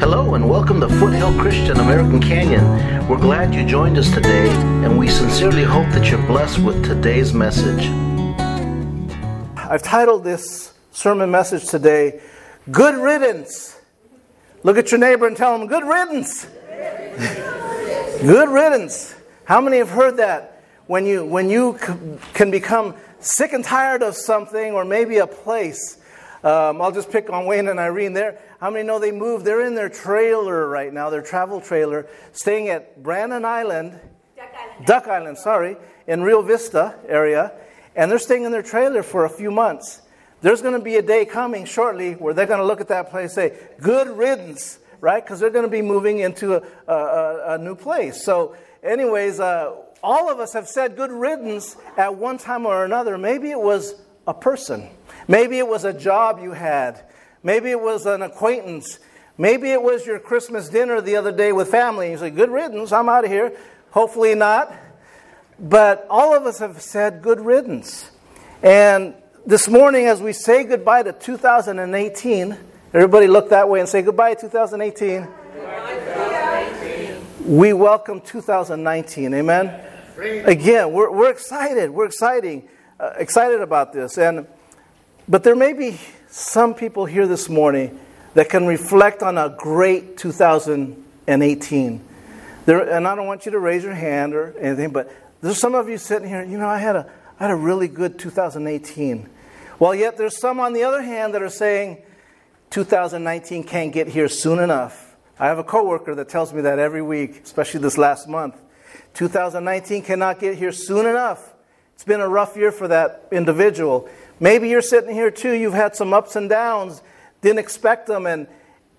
Hello and welcome to Foothill Christian American Canyon. We're glad you joined us today, and we sincerely hope that you're blessed with today's message. I've titled this sermon message today, Good Riddance. Look at your neighbor and tell him, Good riddance. Good riddance. How many have heard that? When you, when you can become sick and tired of something or maybe a place, um, I'll just pick on Wayne and Irene there. How many know they moved? They're in their trailer right now, their travel trailer, staying at Brannan Island, Duck Island. Duck Island, sorry, in Rio Vista area, and they're staying in their trailer for a few months. There's going to be a day coming shortly where they're going to look at that place and say, "Good riddance," right? Because they're going to be moving into a, a, a new place. So, anyways, uh, all of us have said "good riddance" at one time or another. Maybe it was a person. Maybe it was a job you had. Maybe it was an acquaintance. Maybe it was your Christmas dinner the other day with family. You say, Good riddance, I'm out of here. Hopefully not. But all of us have said good riddance. And this morning, as we say goodbye to 2018, everybody look that way and say goodbye 2018. We welcome 2019. Amen. Again, we're, we're excited. We're exciting, uh, excited about this. And but there may be some people here this morning that can reflect on a great 2018. There, and I don't want you to raise your hand or anything, but there's some of you sitting here, you know, I had a, I had a really good 2018. Well, yet there's some on the other hand that are saying 2019 can't get here soon enough. I have a coworker that tells me that every week, especially this last month. 2019 cannot get here soon enough. It's been a rough year for that individual. Maybe you're sitting here too, you've had some ups and downs, didn't expect them, and,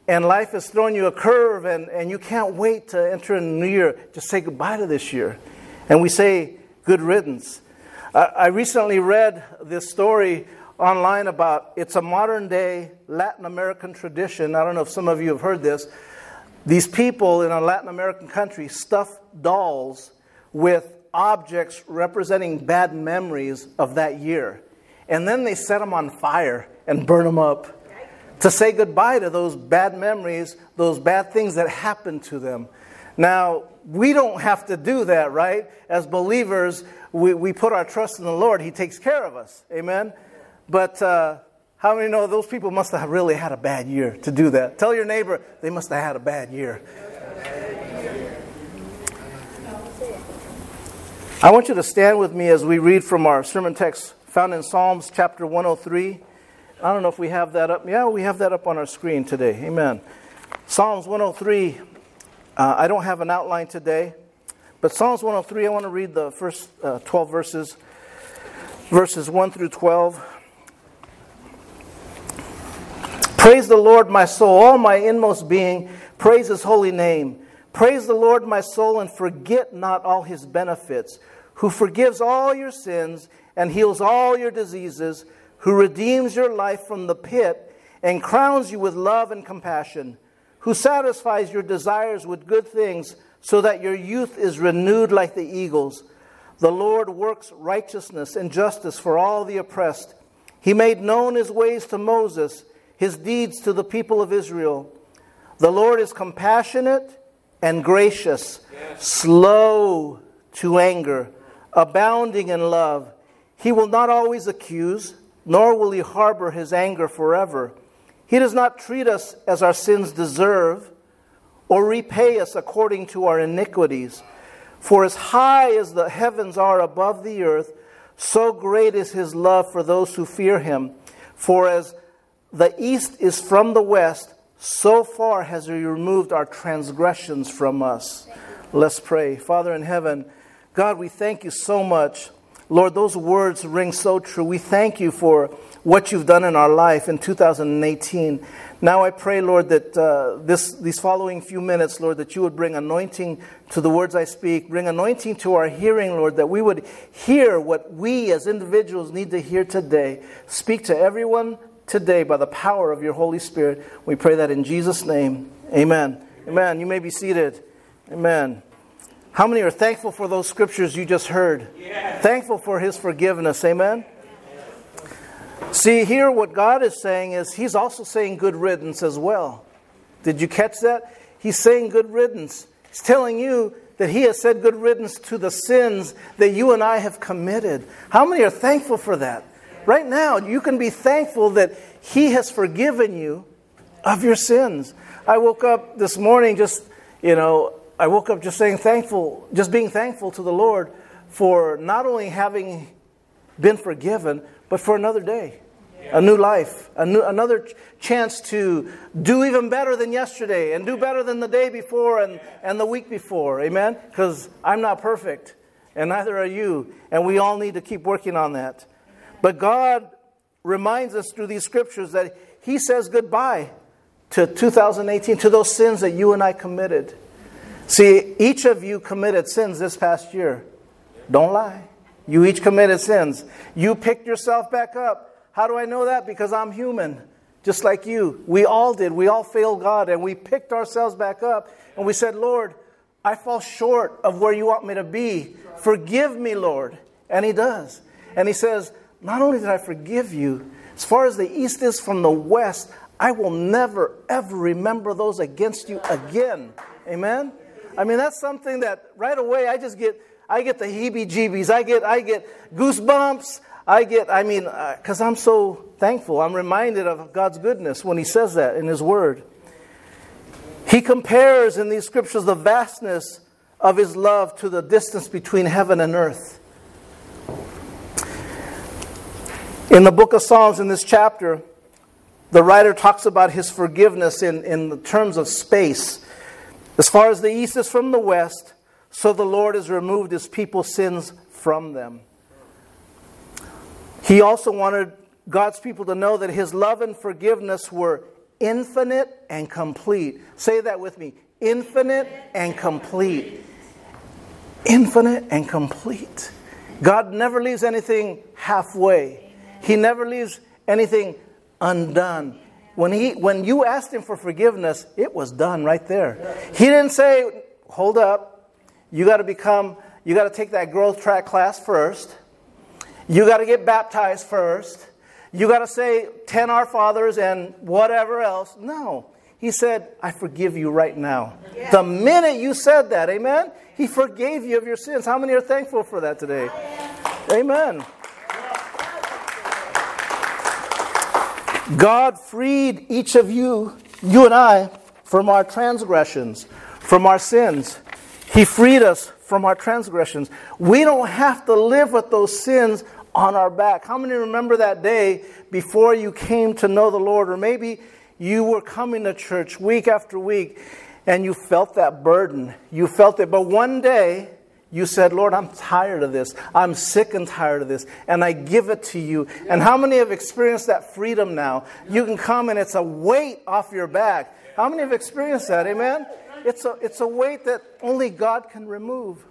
and life has thrown you a curve, and, and you can't wait to enter a new year. Just say goodbye to this year. And we say, good riddance. I recently read this story online about it's a modern day Latin American tradition. I don't know if some of you have heard this. These people in a Latin American country stuff dolls with objects representing bad memories of that year. And then they set them on fire and burn them up to say goodbye to those bad memories, those bad things that happened to them. Now, we don't have to do that, right? As believers, we, we put our trust in the Lord. He takes care of us. Amen? But uh, how many know those people must have really had a bad year to do that? Tell your neighbor they must have had a bad year. I want you to stand with me as we read from our sermon text found in Psalms chapter 103. I don't know if we have that up. Yeah, we have that up on our screen today. Amen. Psalms 103. Uh, I don't have an outline today, but Psalms 103, I want to read the first uh, 12 verses, verses 1 through 12. Praise the Lord, my soul, all my inmost being. Praise his holy name. Praise the Lord, my soul, and forget not all his benefits, who forgives all your sins and heals all your diseases, who redeems your life from the pit and crowns you with love and compassion, who satisfies your desires with good things so that your youth is renewed like the eagles. The Lord works righteousness and justice for all the oppressed. He made known his ways to Moses, his deeds to the people of Israel. The Lord is compassionate and gracious, yes. slow to anger, abounding in love. He will not always accuse, nor will he harbor his anger forever. He does not treat us as our sins deserve, or repay us according to our iniquities. For as high as the heavens are above the earth, so great is his love for those who fear him. For as the east is from the west, so far has he removed our transgressions from us. Let's pray. Father in heaven, God, we thank you so much. Lord, those words ring so true. We thank you for what you've done in our life in 2018. Now I pray, Lord, that uh, this, these following few minutes, Lord, that you would bring anointing to the words I speak, bring anointing to our hearing, Lord, that we would hear what we as individuals need to hear today. Speak to everyone today by the power of your Holy Spirit. We pray that in Jesus' name. Amen. Amen. You may be seated. Amen. How many are thankful for those scriptures you just heard? Yes. Thankful for his forgiveness. Amen. See, here what God is saying is He's also saying good riddance as well. Did you catch that? He's saying good riddance. He's telling you that He has said good riddance to the sins that you and I have committed. How many are thankful for that? Right now, you can be thankful that He has forgiven you of your sins. I woke up this morning just, you know, I woke up just saying thankful, just being thankful to the Lord for not only having been forgiven, but for another day, a new life, a new, another chance to do even better than yesterday and do better than the day before and, and the week before. Amen? Because I'm not perfect, and neither are you, and we all need to keep working on that. But God reminds us through these scriptures that He says goodbye to 2018, to those sins that you and I committed. See, each of you committed sins this past year. Don't lie. You each committed sins. You picked yourself back up. How do I know that? Because I'm human, just like you. We all did. We all failed God, and we picked ourselves back up, and we said, Lord, I fall short of where you want me to be. Forgive me, Lord. And He does. And He says, Not only did I forgive you, as far as the east is from the west, I will never, ever remember those against you again. Amen? I mean, that's something that right away I just get, I get the heebie-jeebies. I get, I get goosebumps. I get, I mean, because uh, I'm so thankful. I'm reminded of God's goodness when He says that in His Word. He compares in these scriptures the vastness of His love to the distance between heaven and earth. In the book of Psalms, in this chapter, the writer talks about his forgiveness in, in the terms of space. As far as the east is from the west, so the Lord has removed his people's sins from them. He also wanted God's people to know that his love and forgiveness were infinite and complete. Say that with me infinite and complete. Infinite and complete. God never leaves anything halfway, He never leaves anything undone. When, he, when you asked him for forgiveness, it was done right there. He didn't say, hold up, you got to become, you got to take that growth track class first. You got to get baptized first. You got to say 10 Our Fathers and whatever else. No. He said, I forgive you right now. Yeah. The minute you said that, amen, he forgave you of your sins. How many are thankful for that today? Amen. God freed each of you, you and I, from our transgressions, from our sins. He freed us from our transgressions. We don't have to live with those sins on our back. How many remember that day before you came to know the Lord? Or maybe you were coming to church week after week and you felt that burden. You felt it. But one day, you said, Lord, I'm tired of this. I'm sick and tired of this. And I give it to you. And how many have experienced that freedom now? You can come and it's a weight off your back. How many have experienced that? Amen? It's a, it's a weight that only God can remove.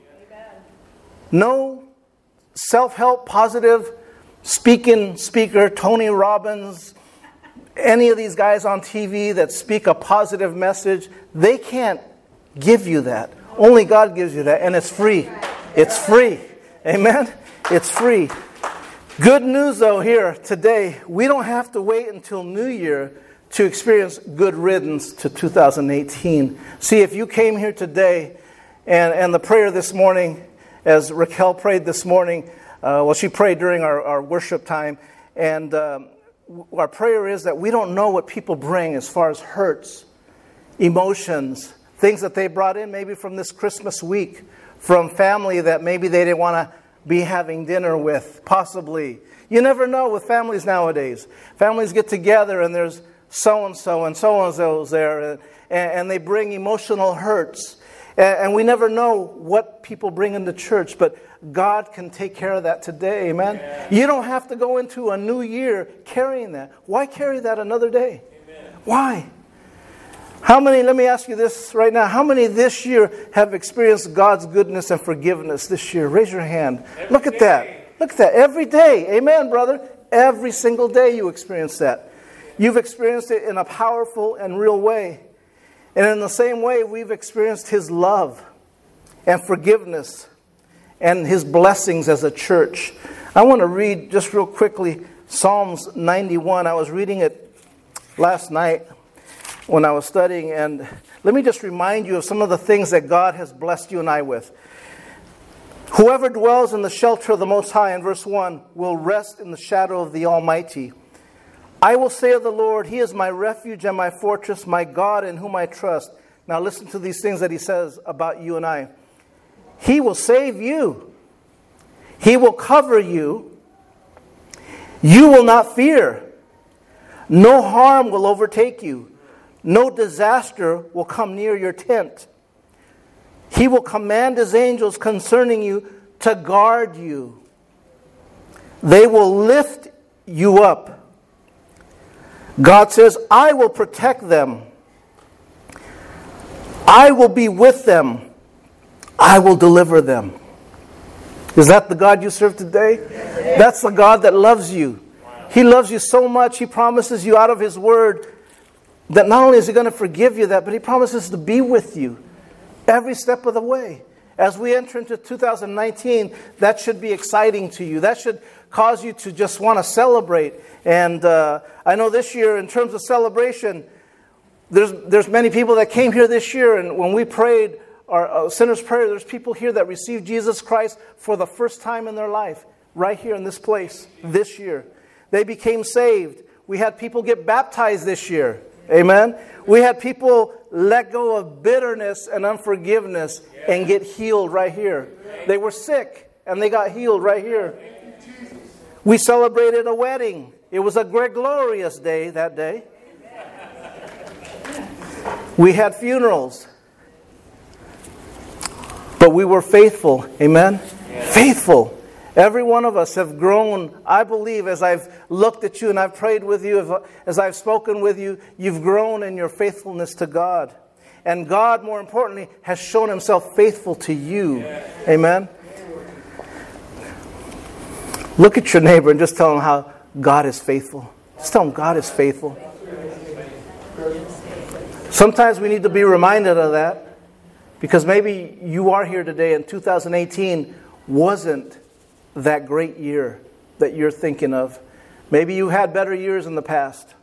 No self help, positive speaking speaker, Tony Robbins, any of these guys on TV that speak a positive message, they can't give you that. Only God gives you that, and it's free. It's free. Amen? It's free. Good news, though, here today, we don't have to wait until New Year to experience good riddance to 2018. See, if you came here today and, and the prayer this morning, as Raquel prayed this morning, uh, well, she prayed during our, our worship time, and um, our prayer is that we don't know what people bring as far as hurts, emotions, Things that they brought in maybe from this Christmas week, from family that maybe they didn't want to be having dinner with, possibly. You never know with families nowadays. Families get together and there's so and so and so and so's there, and, and, they bring emotional hurts. And, and, we never know what people bring into church, but God can take care of that today, amen? Yeah. You don't have to go into a new year carrying that. Why carry that another day? Amen. Why? How many, let me ask you this right now, how many this year have experienced God's goodness and forgiveness this year? Raise your hand. Every Look at day. that. Look at that. Every day. Amen, brother. Every single day you experience that. You've experienced it in a powerful and real way. And in the same way, we've experienced His love and forgiveness and His blessings as a church. I want to read just real quickly Psalms 91. I was reading it last night. When I was studying, and let me just remind you of some of the things that God has blessed you and I with. Whoever dwells in the shelter of the Most High, in verse 1, will rest in the shadow of the Almighty. I will say of the Lord, He is my refuge and my fortress, my God in whom I trust. Now, listen to these things that He says about you and I. He will save you, He will cover you. You will not fear. No harm will overtake you, no disaster will come near your tent. He will command His angels concerning you to guard you. They will lift you up God says, I will protect them. I will be with them. I will deliver them. Is that the God you serve today? That's the God that loves you. He loves you so much, He promises you out of His Word that not only is He going to forgive you that, but He promises to be with you every step of the way. As we enter into 2019, that should be exciting to you. That should cause you to just want to celebrate. And uh, I know this year, in terms of celebration, there's, there's many people that came here this year, and when we prayed our uh, sinner's prayer, there's people here that received Jesus Christ for the first time in their life, right here in this place this year. They became saved. We had people get baptized this year. Amen. We had people let go of bitterness and unforgiveness and get healed right here. They were sick and they got healed right here. We celebrated a wedding. It was a glorious day that day. We had funerals. But we were faithful. Amen? Faithful. Every one of us have grown, I believe, as I've looked at you and I've prayed with you, as I've spoken with you, you've grown in your faithfulness to God. And God, more importantly, has shown himself faithful to you. Amen? Look at your neighbor and just tell him how God is faithful. Just tell him God is faithful. Sometimes we need to be reminded of that because maybe you are here today and 2018 wasn't that great year that you're thinking of. Maybe you had better years in the past.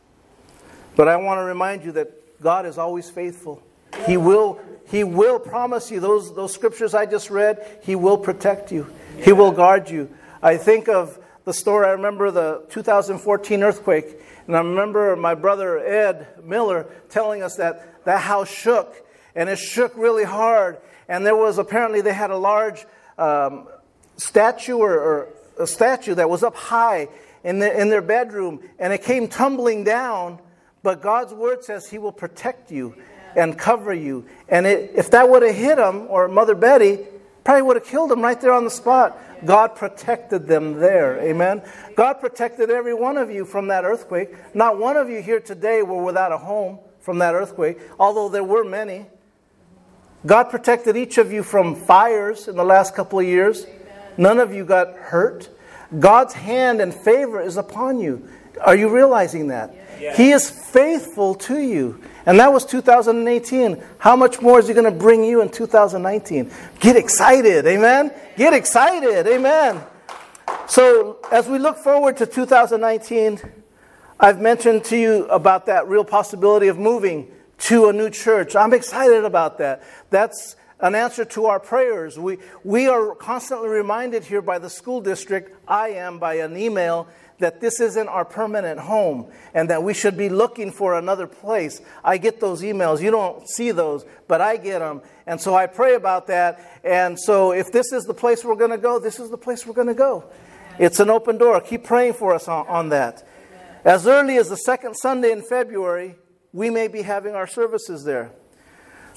But I want to remind you that God is always faithful. He will, he will promise you those, those scriptures I just read, He will protect you, He will guard you. I think of the story, I remember the 2014 earthquake, and I remember my brother Ed Miller telling us that that house shook, and it shook really hard. And there was apparently, they had a large um, statue or, or, a statue that was up high in, the, in their bedroom, and it came tumbling down. But God's word says He will protect you and cover you. And it, if that would have hit him or Mother Betty, probably would have killed him right there on the spot. God protected them there. Amen. God protected every one of you from that earthquake. Not one of you here today were without a home from that earthquake, although there were many. God protected each of you from fires in the last couple of years. None of you got hurt. God's hand and favor is upon you. Are you realizing that? He is faithful to you. And that was 2018. How much more is He going to bring you in 2019? Get excited. Amen. Get excited. Amen. So, as we look forward to 2019, I've mentioned to you about that real possibility of moving to a new church. I'm excited about that. That's an answer to our prayers. We, we are constantly reminded here by the school district, I am by an email, that this isn't our permanent home and that we should be looking for another place. I get those emails. You don't see those, but I get them. And so I pray about that. And so if this is the place we're going to go, this is the place we're going to go. It's an open door. Keep praying for us on, on that. As early as the second Sunday in February, we may be having our services there.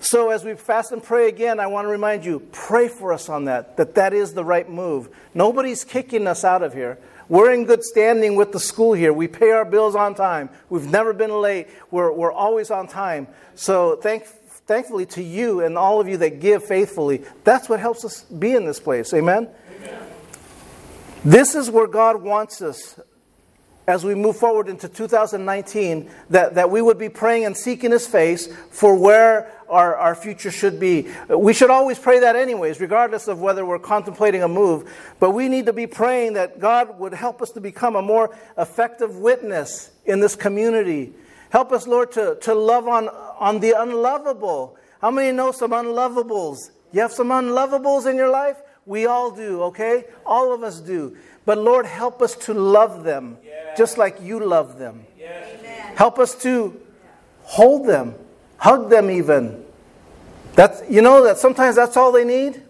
So as we fast and pray again, I want to remind you, pray for us on that, that that is the right move. Nobody's kicking us out of here. We're in good standing with the school here. We pay our bills on time. We've never been late. We're, we're always on time. So thank, thankfully to you and all of you that give faithfully, that's what helps us be in this place. Amen? Amen. This is where God wants us as we move forward into 2019 that, that we would be praying and seeking His face for where our, our future should be. We should always pray that, anyways, regardless of whether we're contemplating a move. But we need to be praying that God would help us to become a more effective witness in this community. Help us, Lord, to, to love on, on the unlovable. How many know some unlovables? You have some unlovables in your life? We all do, okay? All of us do. But Lord, help us to love them yes. Just like you love them. Help us to hold them, hug them even. That's, you know that sometimes that's all they need?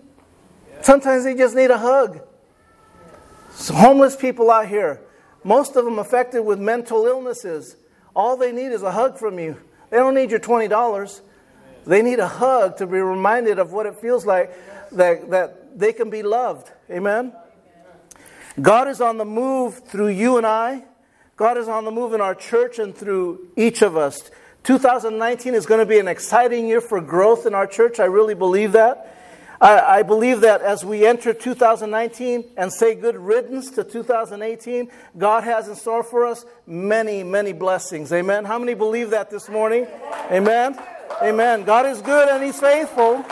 Sometimes they just need a hug. So homeless people out here, most of them affected with mental illnesses, all they need is a hug from you. They don't need your $20. They need a hug to be reminded of what it feels like that, that they can be loved. Amen? God is on the move through you and I. God is on the move in our church and through each of us. 2019 is going to be an exciting year for growth in our church. I really believe that. I, I, believe that as we enter 2019 and say good riddance to 2018, God has in store for us many, many blessings. Amen. How many believe that this morning? Amen. Amen. God is good and He's faithful.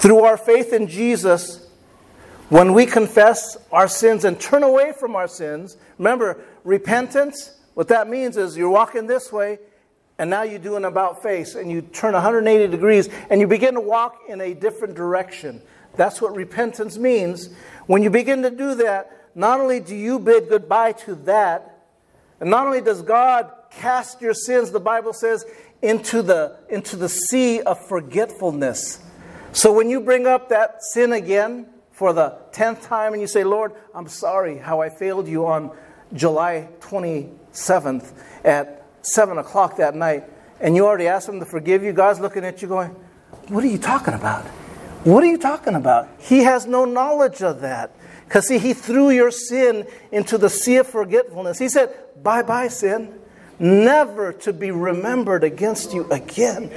Through our faith in Jesus, when we confess our sins and turn away from our sins, remember, repentance, what that means is you're walking this way, and now you do an about face, and you turn 180 degrees, and you begin to walk in a different direction. That's what repentance means. When you begin to do that, not only do you bid goodbye to that, and not only does God cast your sins, the Bible says, into the, into the sea of forgetfulness. So when you bring up that sin again for the tenth time and you say, Lord, I'm sorry how I failed you on July 27th at 7 o'clock that night, and you already asked Him to forgive you, God's looking at you going, What are you talking about? What are you talking about? He has no knowledge of that. Because, see, He threw your sin into the sea of forgetfulness. He said, Bye bye, sin never to be remembered against you again.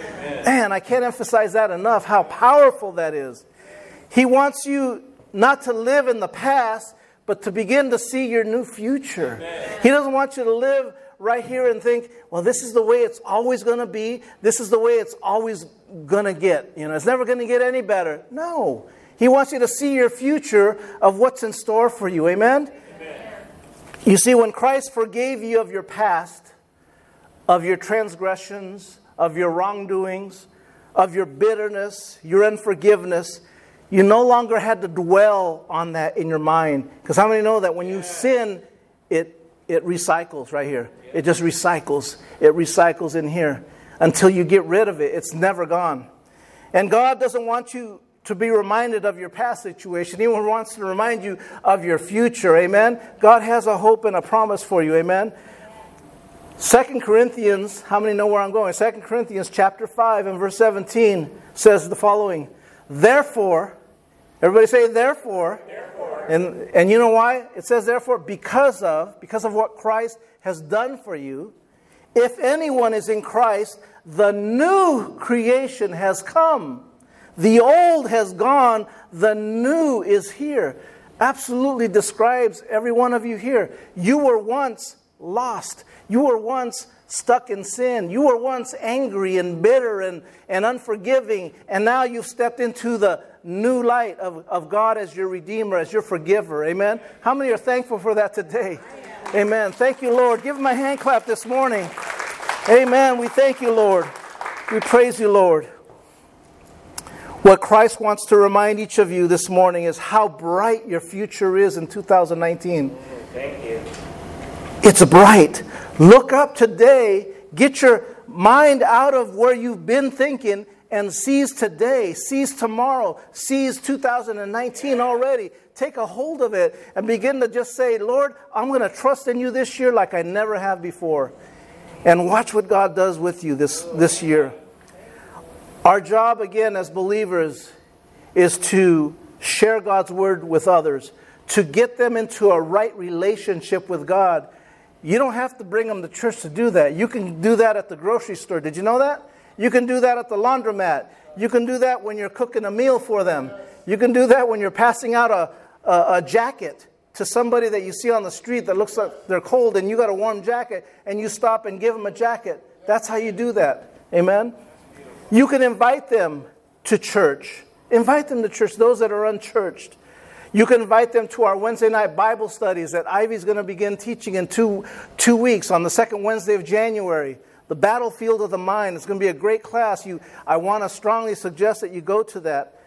Man, I can't emphasize that enough, how powerful that is. He wants you not to live in the past, but to begin to see your new future. He doesn't want you to live right here and think, well, this is the way it's always going to be. This is the way it's always going to get. You know, it's never going to get any better. No. He wants you to see your future of what's in store for you. Amen? Amen? You see, when Christ forgave you of your past, of your transgressions, of your wrongdoings, of your bitterness, your unforgiveness. You no longer had to dwell on that in your mind. Because how many know that when you sin, it, it recycles right here? It just recycles. It recycles in here until you get rid of it. It's never gone. And God doesn't want you to be reminded of your past situation. He wants to remind you of your future. Amen. God has a hope and a promise for you. Amen. Second Corinthians, how many know where I'm going? Second Corinthians chapter 5 and verse 17 says the following. Therefore, everybody say therefore. therefore. And, and you know why? It says therefore because of, because of what Christ has done for you. If anyone is in Christ, the new creation has come. The old has gone, the new is here. Absolutely describes every one of you here. You were once lost. You were once stuck in sin. You were once angry and bitter and, and unforgiving, and now you've stepped into the new light of, of God as your Redeemer, as your forgiver. Amen. How many are thankful for that today? Amen. Thank you, Lord. Give him a hand clap this morning. Amen. We thank you, Lord. We praise you, Lord. What Christ wants to remind each of you this morning is how bright your future is in 2019. Thank you. It's bright. Look up today. Get your mind out of where you've been thinking and seize today, seize tomorrow, seize 2019 already. Take a hold of it and begin to just say, Lord, I'm going to trust in you this year like I never have before. And watch what God does with you this, this year. Our job, again, as believers, is to share God's word with others, to get them into a right relationship with God you don't have to bring them to church to do that. You can do that at the grocery store. Did you know that? You can do that at the laundromat. You can do that when you're cooking a meal for them. You can do that when you're passing out a, a, a jacket to somebody that you see on the street that looks like they're cold and you got a warm jacket and you stop and give them a jacket. That's how you do that. Amen? You can invite them to church. Invite them to church, those that are unchurched. You can invite them to our Wednesday night Bible studies that Ivy's going to begin teaching in two, two weeks on the second Wednesday of January. The battlefield of the mind. It's going to be a great class. You, I want to strongly suggest that you go to that.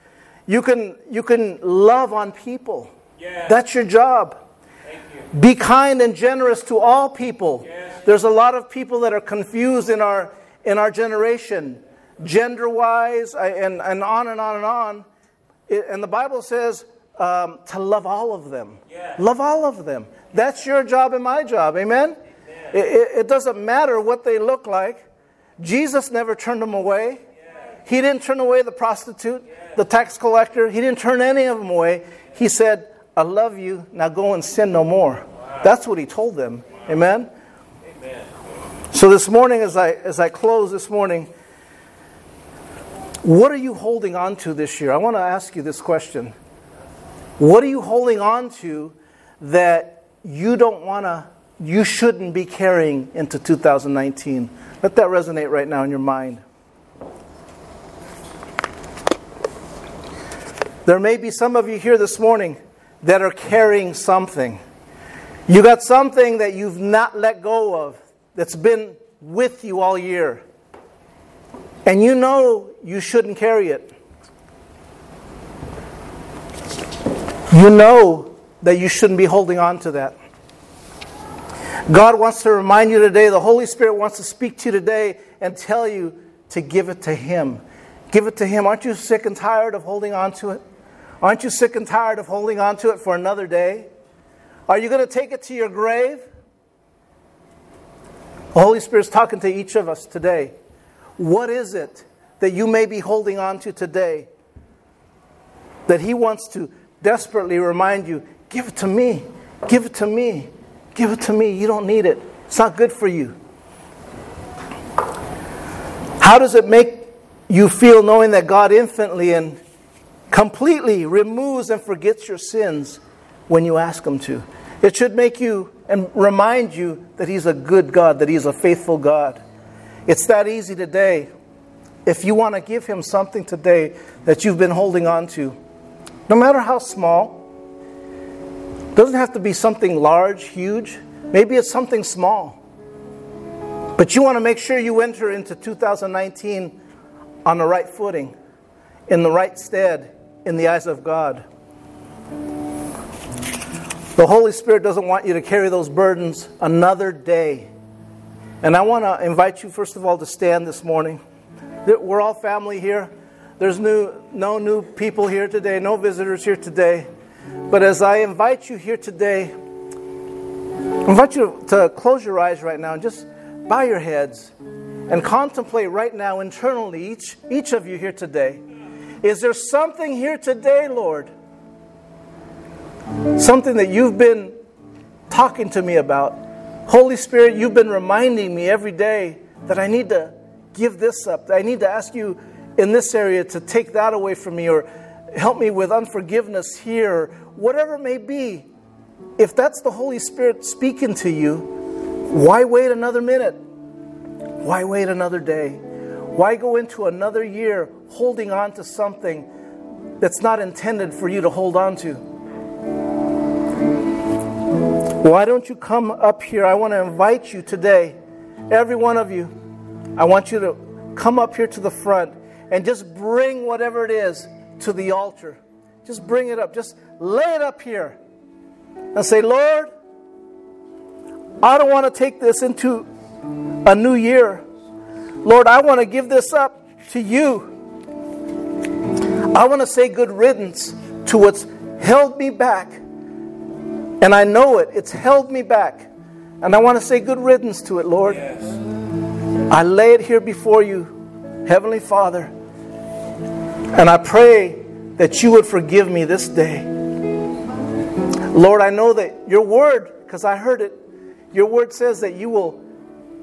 You can, you can love on people. Yes. That's your job. You. Be kind and generous to all people. Yes. There's a lot of people that are confused in our, in our generation, gender wise, and, and on and on and on. It, and the Bible says, um, to love all of them. Yes. Love all of them. That's your job and my job. Amen? Amen. It, it, it, doesn't matter what they look like. Jesus never turned them away. Yes. He didn't turn away the prostitute, yes. the tax collector. He didn't turn any of them away. He said, I love you. Now go and sin no more. Wow. That's what he told them. Wow. Amen? Amen? So this morning, as I, as I close this morning, what are you holding on to this year? I want to ask you this question. What are you holding on to that you don't want to, you shouldn't be carrying into 2019? Let that resonate right now in your mind. There may be some of you here this morning that are carrying something. You got something that you've not let go of that's been with you all year. And you know you shouldn't carry it. You know that you shouldn't be holding on to that. God wants to remind you today, the Holy Spirit wants to speak to you today and tell you to give it to Him. Give it to Him. Aren't you sick and tired of holding on to it? Aren't you sick and tired of holding on to it for another day? Are you going to take it to your grave? The Holy Spirit's talking to each of us today. What is it that you may be holding on to today that He wants to desperately remind you give it to me, give it to me, give it to me. You don't need it, it's not good for you. How does it make you feel knowing that God infinitely and completely removes and forgets your sins when you ask Him to? It should make you and remind you that He's a good God, that He's a faithful God. It's that easy today. If you want to give Him something today that you've been holding on to, no matter how small. Doesn't have to be something large, huge. Maybe it's something small. But you want to make sure you enter into 2019 on the right footing, in the right stead, in the eyes of God. The Holy Spirit doesn't want you to carry those burdens another day. And I want to invite you, first of all, to stand this morning. We're all family here. There's new, no new people here today, no visitors here today. But as I invite you here today, I invite you to close your eyes right now and just bow your heads and contemplate right now internally, each, each of you here today. Is there something here today, Lord? Something that you've been talking to me about. Holy Spirit, you've been reminding me every day that I need to give this up. that I need to ask you in this area to take that away from me or help me with unforgiveness here, whatever it may be. If that's the Holy Spirit speaking to you, why wait another minute? Why wait another day? Why go into another year holding on to something that's not intended for you to hold on to? Why don't you come up here? I want to invite you today, every one of you. I want you to come up here to the front and just bring whatever it is to the altar. Just bring it up. Just lay it up here and say, Lord, I don't want to take this into a new year. Lord, I want to give this up to you. I want to say good riddance to what's held me back. And I know it, it's held me back. And I want to say good riddance to it, Lord. Yes. I lay it here before you, Heavenly Father. And I pray that you would forgive me this day. Lord, I know that your word, because I heard it, your word says that you will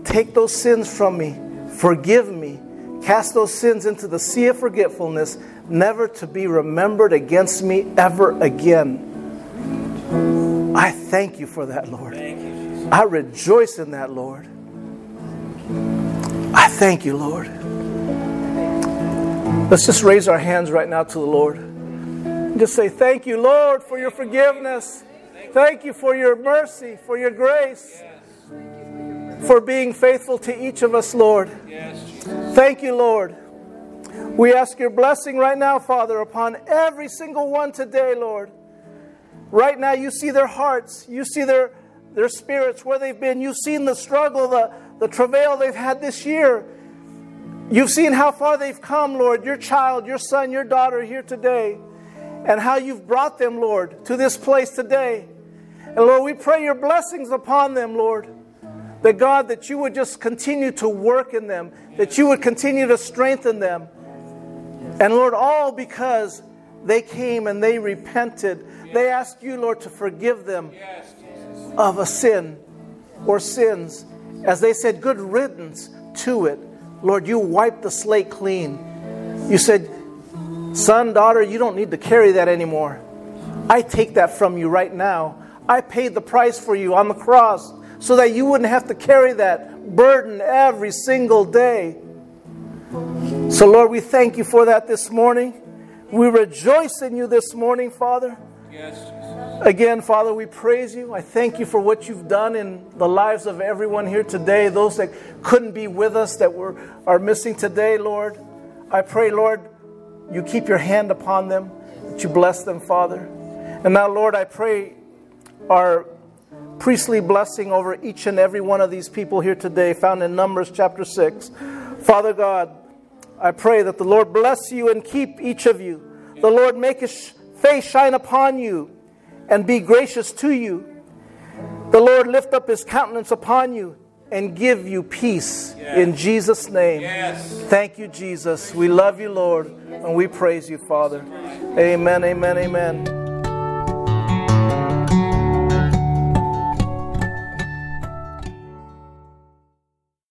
take those sins from me, forgive me, cast those sins into the sea of forgetfulness, never to be remembered against me ever again. I thank you for that, Lord. I rejoice in that, Lord. I thank you, Lord. Let's just raise our hands right now to the Lord. Just say, Thank you, Lord, for your forgiveness. Thank you for your mercy, for your grace, for being faithful to each of us, Lord. Thank you, Lord. We ask your blessing right now, Father, upon every single one today, Lord. Right now, you see their hearts, you see their, their spirits, where they've been. You've seen the struggle, the, the travail they've had this year. You've seen how far they've come, Lord, your child, your son, your daughter here today, and how you've brought them, Lord, to this place today. And Lord, we pray your blessings upon them, Lord. That God, that you would just continue to work in them, that you would continue to strengthen them. And Lord, all because they came and they repented. They asked you, Lord, to forgive them of a sin or sins. As they said, good riddance to it. Lord, you wiped the slate clean. You said, son, daughter, you don't need to carry that anymore. I take that from you right now. I paid the price for you on the cross so that you wouldn't have to carry that burden every single day. So, Lord, we thank you for that this morning. We rejoice in you this morning, Father. Yes. Again, Father, we praise you. I thank you for what you've done in the lives of everyone here today, those that couldn't be with us, that were, are missing today, Lord. I pray, Lord, you keep your hand upon them, that you bless them, Father. And now, Lord, I pray our priestly blessing over each and every one of these people here today, found in Numbers chapter 6. Father God, I pray that the Lord bless you and keep each of you. The Lord make his face shine upon you and be gracious to you. The Lord lift up his countenance upon you and give you peace yes. in Jesus' name. Yes. Thank you, Jesus. We love you, Lord, and we praise you, Father. Amen, amen, amen.